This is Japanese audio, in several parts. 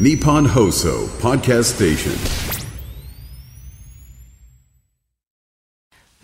ニポンホーソーパーキャストステーション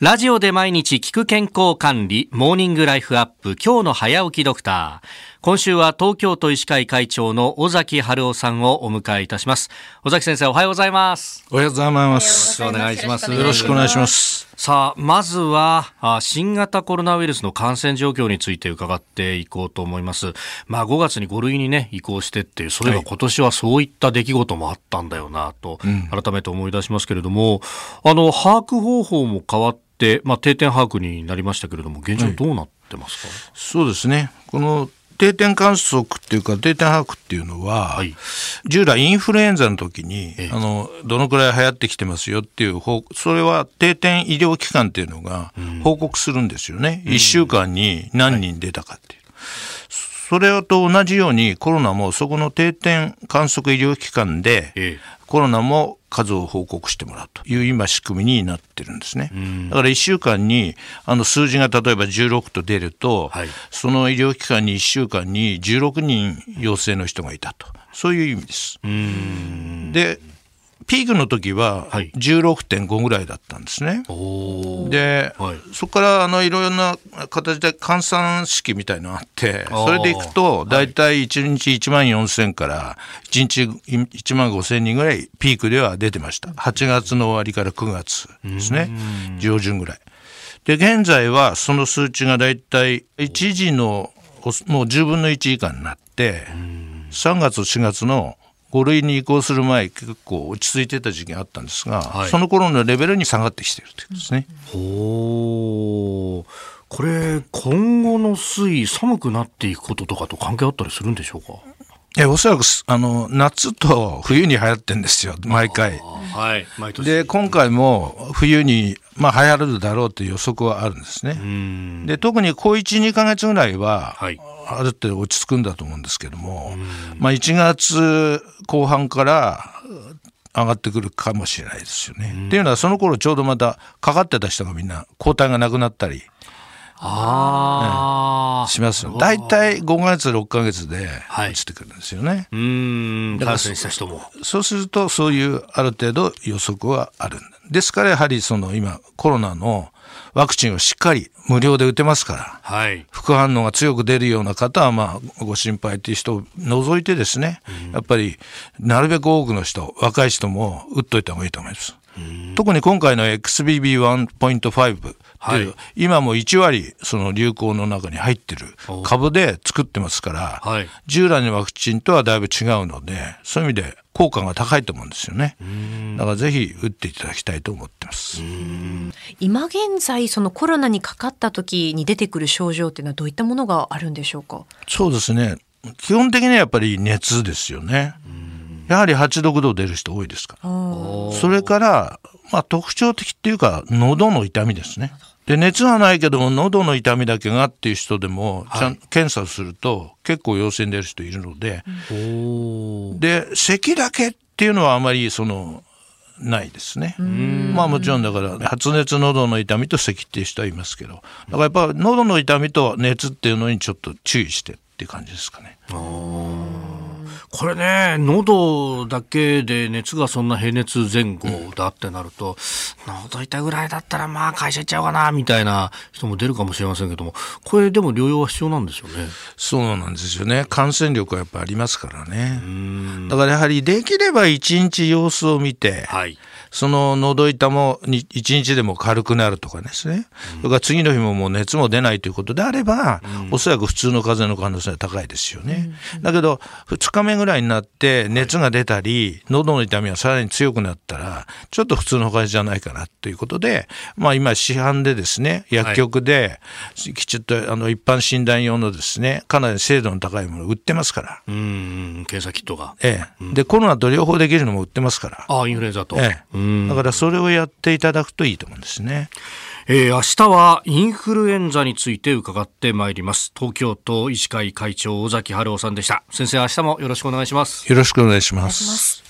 ラジオで毎日聞く健康管理、モーニングライフアップ、今日の早起きドクター。今週は東京都医師会会長の尾崎春夫さんをお迎えいたします。尾崎先生、おはようございます。おはようございます。お願いします。よろしくお願いします。さあ、まずは、あ新型コロナウイルスの感染状況について伺っていこうと思います。まあ、5月に5類にね、移行してっていう、それが今年はそういった出来事もあったんだよな、と、改めて思い出しますけれども、あの、把握方法も変わって、まあ、定点把握になりましたけれども、現状どうなってますか、そうですね。この定点観測っていうか定点把握っていうのは、はい従来インフルエンザの時に、ええあのどのくらい流行ってきてますよっていう報それは定点医療機関っていうのが報告するんですよね。1週間に何人出たかっていう。それと同じようにコロナもそこの定点観測医療機関で、ええコロナも数を報告してもらうという今仕組みになってるんですね。だから1週間にあの数字が例えば16と出ると、はいその医療機関に1週間に16人陽性の人がいたと。そういう意味です。で、ピークの時ははい。16.5ぐらいだったんですね。おー。で、はい。そこからあのいろいろな形で換算式みたいのがあってそれでいくと大体1日1万4000から1日1万5000人ぐらいピークでは出てました。8月の終わりから9月ですね。上旬ぐらい。で現在はその数値が大体1時のおもう10分の1以下になって3月4月の5類に移行する前結構落ち着いてた時期があったんですが、はいその頃のレベルに下がってきているということですね。おーこれ、今後の推移、寒くなっていくこととかと関係あったりするんでしょうか？えおそらくすあの夏と冬に流行ってんですよ毎回。はい、毎年。で今回も冬に、まあ、流行るだろうという予測はあるんですね。うんで特に小12か月ぐらいは、はいある程度落ち着くんだと思うんですけども、まあ、1月後半から上がってくるかもしれないですよね。っていうのはその頃ちょうどまたかかってた人がみんな抗体がなくなったりああ、しますよ。大体5ヶ月6ヶ月ではい落ちてくるんですよね。うーん、感染した人も。そうすると、そういうある程度予測はあるんだ。ですから、やはりその今、コロナのワクチンをしっかり無料で打てますから、はい。副反応が強く出るような方は、まあ、ご心配という人を除いてですね、やっぱり、なるべく多くの人、若い人も打っといた方がいいと思います。特に今回の XBB1.5 っていう、はい今も1割その流行の中に入ってる株で作ってますから、はい従来のワクチンとはだいぶ違うので、そういう意味で効果が高いと思うんですよね。だからぜひ打っていただきたいと思ってます。今現在そのコロナにかかった時に出てくる症状っていうのはどういったものがあるんでしょうかそうですね。基本的にはやっぱり熱ですよね。やはり8度9度出る人多いですから。それから、まあ特徴的っていうか、喉の痛みですね。で、熱はないけども、喉の痛みだけがっていう人でも、ちゃん、検査すると結構陽性に出る人いるので、で、咳だけっていうのはあまりその、ないですね。まあもちろんだから、発熱喉の痛みと咳っていう人はいますけど、だからやっぱ喉の痛みと熱っていうのにちょっと注意してっていう感じですかね。これね、喉だけで熱がそんな平熱前後だってなると、喉痛いぐらいだったらまあ会社行っちゃおうかな、みたいな人も出るかもしれませんけども、これでも療養は必要なんですよね。そうなんですよね。感染力はやっぱありますからね。だからやはりできれば一日様子を見て、はい。その喉痛もに一日でも軽くなるとかですね、それから次の日ももう熱も出ないということであれば、おそらく普通の風邪の可能性は高いですよね。だけど、2日目ぐらいになって熱が出たり、喉の痛みがさらに強くなったら、ちょっと普通の風邪じゃないかなということで、まあ今市販でですね、薬局できちっとあの一般診断用のですね、かなり精度の高いものを売ってますから。うん、検査キットが。ええ。で、コロナと両方できるのも売ってますから。ああ、インフルエンザと。ええうんだからそれをやっていただくといいと思うんですね。えー明日はインフルエンザについて伺ってまいります。東京都医師会会長尾崎春夫さんでした。先生、明日もよろしくお願いします。よろしくお願いしま。す